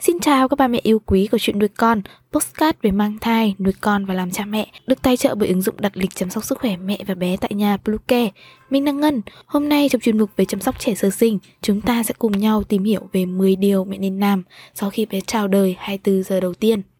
Xin chào các bà mẹ yêu quý của chuyện nuôi con, postcard về mang thai, nuôi con và làm cha mẹ, được tài trợ bởi ứng dụng đặt lịch chăm sóc sức khỏe mẹ và bé tại nhà Bluecare. Mình là Ngân, hôm nay trong chuyên mục về chăm sóc trẻ sơ sinh, chúng ta sẽ cùng nhau tìm hiểu về 10 điều mẹ nên làm sau khi bé chào đời 24 giờ đầu tiên.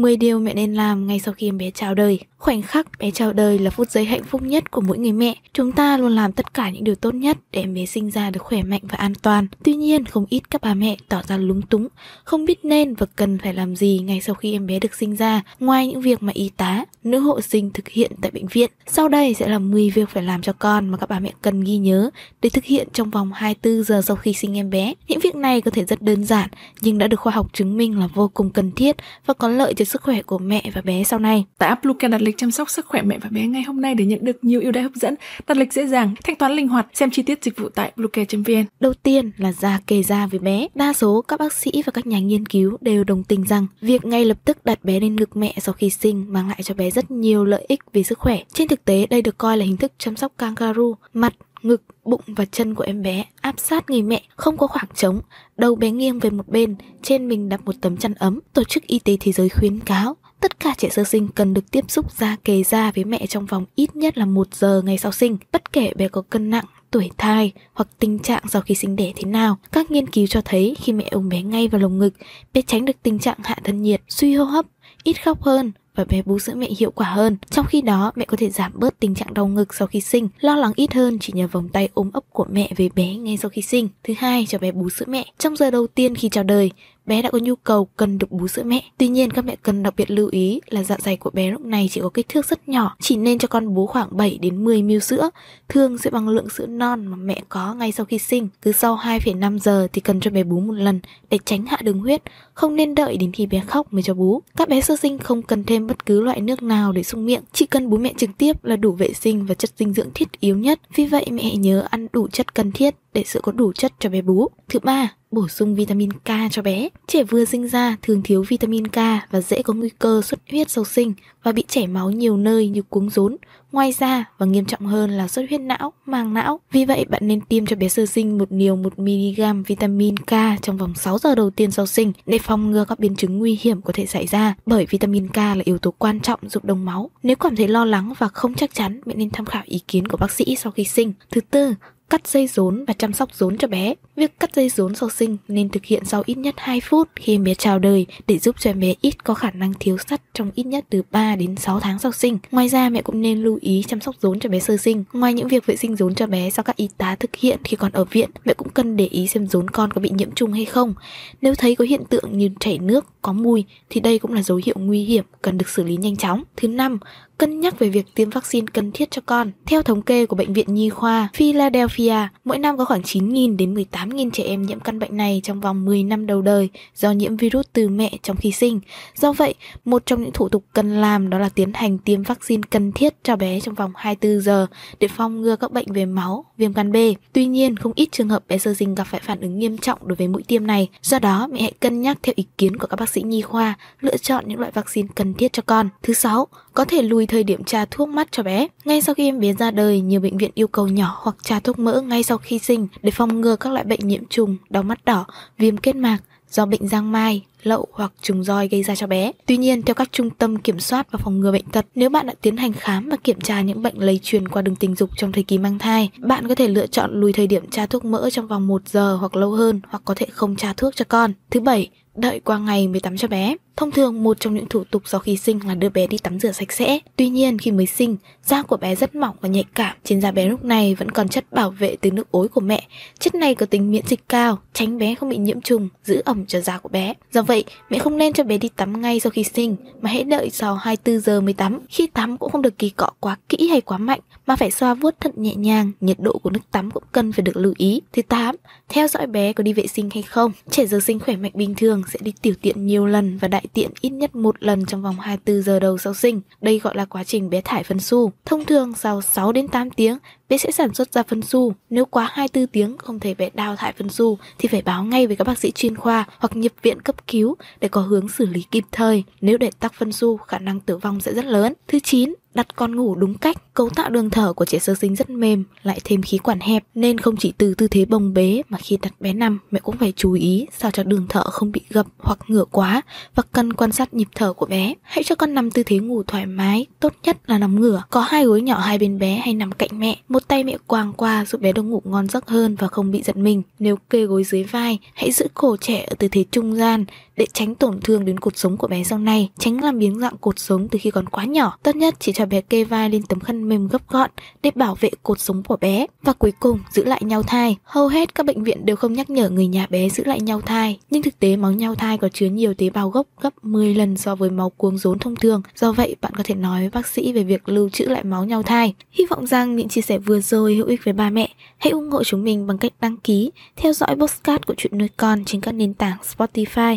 10 điều mẹ nên làm ngay sau khi em bé chào đời. Khoảnh khắc bé chào đời là phút giây hạnh phúc nhất của mỗi người mẹ. Chúng ta luôn làm tất cả những điều tốt nhất để em bé sinh ra được khỏe mạnh và an toàn. Tuy nhiên, không ít các bà mẹ tỏ ra lúng túng, không biết nên và cần phải làm gì ngay sau khi em bé được sinh ra, ngoài những việc mà y tá, nữ hộ sinh thực hiện tại bệnh viện. Sau đây sẽ là 10 việc phải làm cho con mà các bà mẹ cần ghi nhớ để thực hiện trong vòng 24 giờ sau khi sinh em bé. Những việc này có thể rất đơn giản, nhưng đã được khoa học chứng minh là vô cùng cần thiết và có lợi cho sức khỏe của mẹ và bé sau này. Tại app Bluecare đặt lịch chăm sóc sức khỏe mẹ và bé ngay hôm nay để nhận được nhiều ưu đãi hấp dẫn, đặt lịch dễ dàng, thanh toán linh hoạt, xem chi tiết dịch vụ tại bluecare.vn. Đầu tiên là da kề da với bé. Đa số các bác sĩ và các nhà nghiên cứu đều đồng tình rằng việc ngay lập tức đặt bé lên ngực mẹ sau khi sinh mang lại cho bé rất nhiều lợi ích về sức khỏe. Trên thực tế, đây được coi là hình thức chăm sóc kangaroo, mặt, ngực, bụng và chân của em bé áp sát người mẹ, không có khoảng trống, đầu bé nghiêng về một bên, trên mình đặt một tấm chăn ấm. Tổ chức Y tế Thế giới khuyến cáo tất cả trẻ sơ sinh cần được tiếp xúc da kề da với mẹ trong vòng ít nhất là một giờ ngày sau sinh, bất kể bé có cân nặng, tuổi thai hoặc tình trạng sau khi sinh đẻ thế nào. Các nghiên cứu cho thấy khi mẹ ôm bé ngay vào lồng ngực, bé tránh được tình trạng hạ thân nhiệt, suy hô hấp, ít khóc hơn và bé bú sữa mẹ hiệu quả hơn. Trong khi đó, mẹ có thể giảm bớt tình trạng đau ngực sau khi sinh, lo lắng ít hơn chỉ nhờ vòng tay ôm ấp của mẹ về bé ngay sau khi sinh. Thứ hai, cho bé bú sữa mẹ. Trong giờ đầu tiên khi chào đời, bé đã có nhu cầu cần được bú sữa mẹ. Tuy nhiên các mẹ cần đặc biệt lưu ý là dạ dày của bé lúc này chỉ có kích thước rất nhỏ, chỉ nên cho con bú khoảng 7 đến 10 ml sữa, thường sẽ bằng lượng sữa non mà mẹ có ngay sau khi sinh. Cứ sau 2,5 giờ thì cần cho bé bú một lần để tránh hạ đường huyết, không nên đợi đến khi bé khóc mới cho bú. Các bé sơ sinh không cần thêm bất cứ loại nước nào để sung miệng, chỉ cần bú mẹ trực tiếp là đủ vệ sinh và chất dinh dưỡng thiết yếu nhất. Vì vậy mẹ hãy nhớ ăn đủ chất cần thiết để sữa có đủ chất cho bé bú. Thứ ba, bổ sung vitamin K cho bé. Trẻ vừa sinh ra thường thiếu vitamin K và dễ có nguy cơ xuất huyết sau sinh và bị chảy máu nhiều nơi như cuống rốn. Ngoài ra và nghiêm trọng hơn là xuất huyết não, màng não. Vì vậy bạn nên tiêm cho bé sơ sinh một liều 1mg vitamin K trong vòng 6 giờ đầu tiên sau sinh để phòng ngừa các biến chứng nguy hiểm có thể xảy ra bởi vitamin K là yếu tố quan trọng giúp đông máu. Nếu cảm thấy lo lắng và không chắc chắn, bạn nên tham khảo ý kiến của bác sĩ sau khi sinh. Thứ tư, cắt dây rốn và chăm sóc rốn cho bé. Việc cắt dây rốn sau sinh nên thực hiện sau ít nhất 2 phút khi em bé chào đời để giúp cho em bé ít có khả năng thiếu sắt trong ít nhất từ 3 đến 6 tháng sau sinh. Ngoài ra mẹ cũng nên lưu ý chăm sóc rốn cho bé sơ sinh. Ngoài những việc vệ sinh rốn cho bé do các y tá thực hiện khi còn ở viện, mẹ cũng cần để ý xem rốn con có bị nhiễm trùng hay không. Nếu thấy có hiện tượng như chảy nước, có mùi thì đây cũng là dấu hiệu nguy hiểm cần được xử lý nhanh chóng. Thứ năm, cân nhắc về việc tiêm vaccine cần thiết cho con. Theo thống kê của Bệnh viện Nhi khoa Philadelphia, mỗi năm có khoảng 9.000 đến 18.000 trẻ em nhiễm căn bệnh này trong vòng 10 năm đầu đời do nhiễm virus từ mẹ trong khi sinh. Do vậy, một trong những thủ tục cần làm đó là tiến hành tiêm vaccine cần thiết cho bé trong vòng 24 giờ để phòng ngừa các bệnh về máu, viêm gan B. Tuy nhiên, không ít trường hợp bé sơ sinh gặp phải phản ứng nghiêm trọng đối với mũi tiêm này. Do đó, mẹ hãy cân nhắc theo ý kiến của các bác sĩ nhi khoa lựa chọn những loại vaccine cần thiết cho con. Thứ sáu, có thể lùi thời điểm tra thuốc mắt cho bé. Ngay sau khi em bé ra đời, nhiều bệnh viện yêu cầu nhỏ hoặc tra thuốc mỡ ngay sau khi sinh để phòng ngừa các loại bệnh nhiễm trùng, đau mắt đỏ, viêm kết mạc do bệnh giang mai, lậu hoặc trùng roi gây ra cho bé. Tuy nhiên, theo các trung tâm kiểm soát và phòng ngừa bệnh tật, nếu bạn đã tiến hành khám và kiểm tra những bệnh lây truyền qua đường tình dục trong thời kỳ mang thai, bạn có thể lựa chọn lùi thời điểm tra thuốc mỡ trong vòng 1 giờ hoặc lâu hơn hoặc có thể không tra thuốc cho con. Thứ bảy, đợi qua ngày mới tắm cho bé. Thông thường một trong những thủ tục sau khi sinh là đưa bé đi tắm rửa sạch sẽ. Tuy nhiên khi mới sinh, da của bé rất mỏng và nhạy cảm. Trên da bé lúc này vẫn còn chất bảo vệ từ nước ối của mẹ. Chất này có tính miễn dịch cao, tránh bé không bị nhiễm trùng, giữ ẩm cho da của bé. Do vậy, mẹ không nên cho bé đi tắm ngay sau khi sinh, mà hãy đợi sau 24 giờ mới tắm. Khi tắm cũng không được kỳ cọ quá kỹ hay quá mạnh, mà phải xoa vuốt thật nhẹ nhàng. Nhiệt độ của nước tắm cũng cần phải được lưu ý. Thứ 8, theo dõi bé có đi vệ sinh hay không. Trẻ sơ sinh khỏe mạnh bình thường sẽ đi tiểu tiện nhiều lần và đại tiện ít nhất một lần trong vòng 24 giờ đầu sau sinh. Đây gọi là quá trình bé thải phân su. Thông thường sau 6 đến 8 tiếng, bé sẽ sản xuất ra phân su. Nếu quá 24 tiếng không thể bé đào thải phân su thì phải báo ngay với các bác sĩ chuyên khoa hoặc nhập viện cấp cứu để có hướng xử lý kịp thời. Nếu để tắc phân su, khả năng tử vong sẽ rất lớn. Thứ 9, đặt con ngủ đúng cách. Cấu tạo đường thở của trẻ sơ sinh rất mềm, lại thêm khí quản hẹp nên không chỉ từ tư thế bồng bế mà khi đặt bé nằm, mẹ cũng phải chú ý sao cho đường thở không bị gập hoặc ngửa quá và cần quan sát nhịp thở của bé. Hãy cho con nằm tư thế ngủ thoải mái, tốt nhất là nằm ngửa. Có hai gối nhỏ hai bên bé hay nằm cạnh mẹ, một tay mẹ quàng qua giúp bé được ngủ ngon giấc hơn và không bị giật mình. Nếu kê gối dưới vai, hãy giữ cổ trẻ ở tư thế trung gian để tránh tổn thương đến cột sống của bé sau này, tránh làm biến dạng cột sống từ khi còn quá nhỏ. Tốt nhất chỉ cho bé kê vai lên tấm khăn mềm gấp gọn để bảo vệ cột sống của bé. Và cuối cùng, giữ lại nhau thai. Hầu hết các bệnh viện đều không nhắc nhở người nhà bé giữ lại nhau thai, nhưng thực tế máu nhau thai có chứa nhiều tế bào gốc gấp 10 lần so với máu cuống rốn thông thường. Do vậy, bạn có thể nói với bác sĩ về việc lưu trữ lại máu nhau thai. Hy vọng rằng những chia sẻ vừa rồi hữu ích với ba mẹ. Hãy ủng hộ chúng mình bằng cách đăng ký, theo dõi postcard của chuyện nuôi con trên các nền tảng Spotify,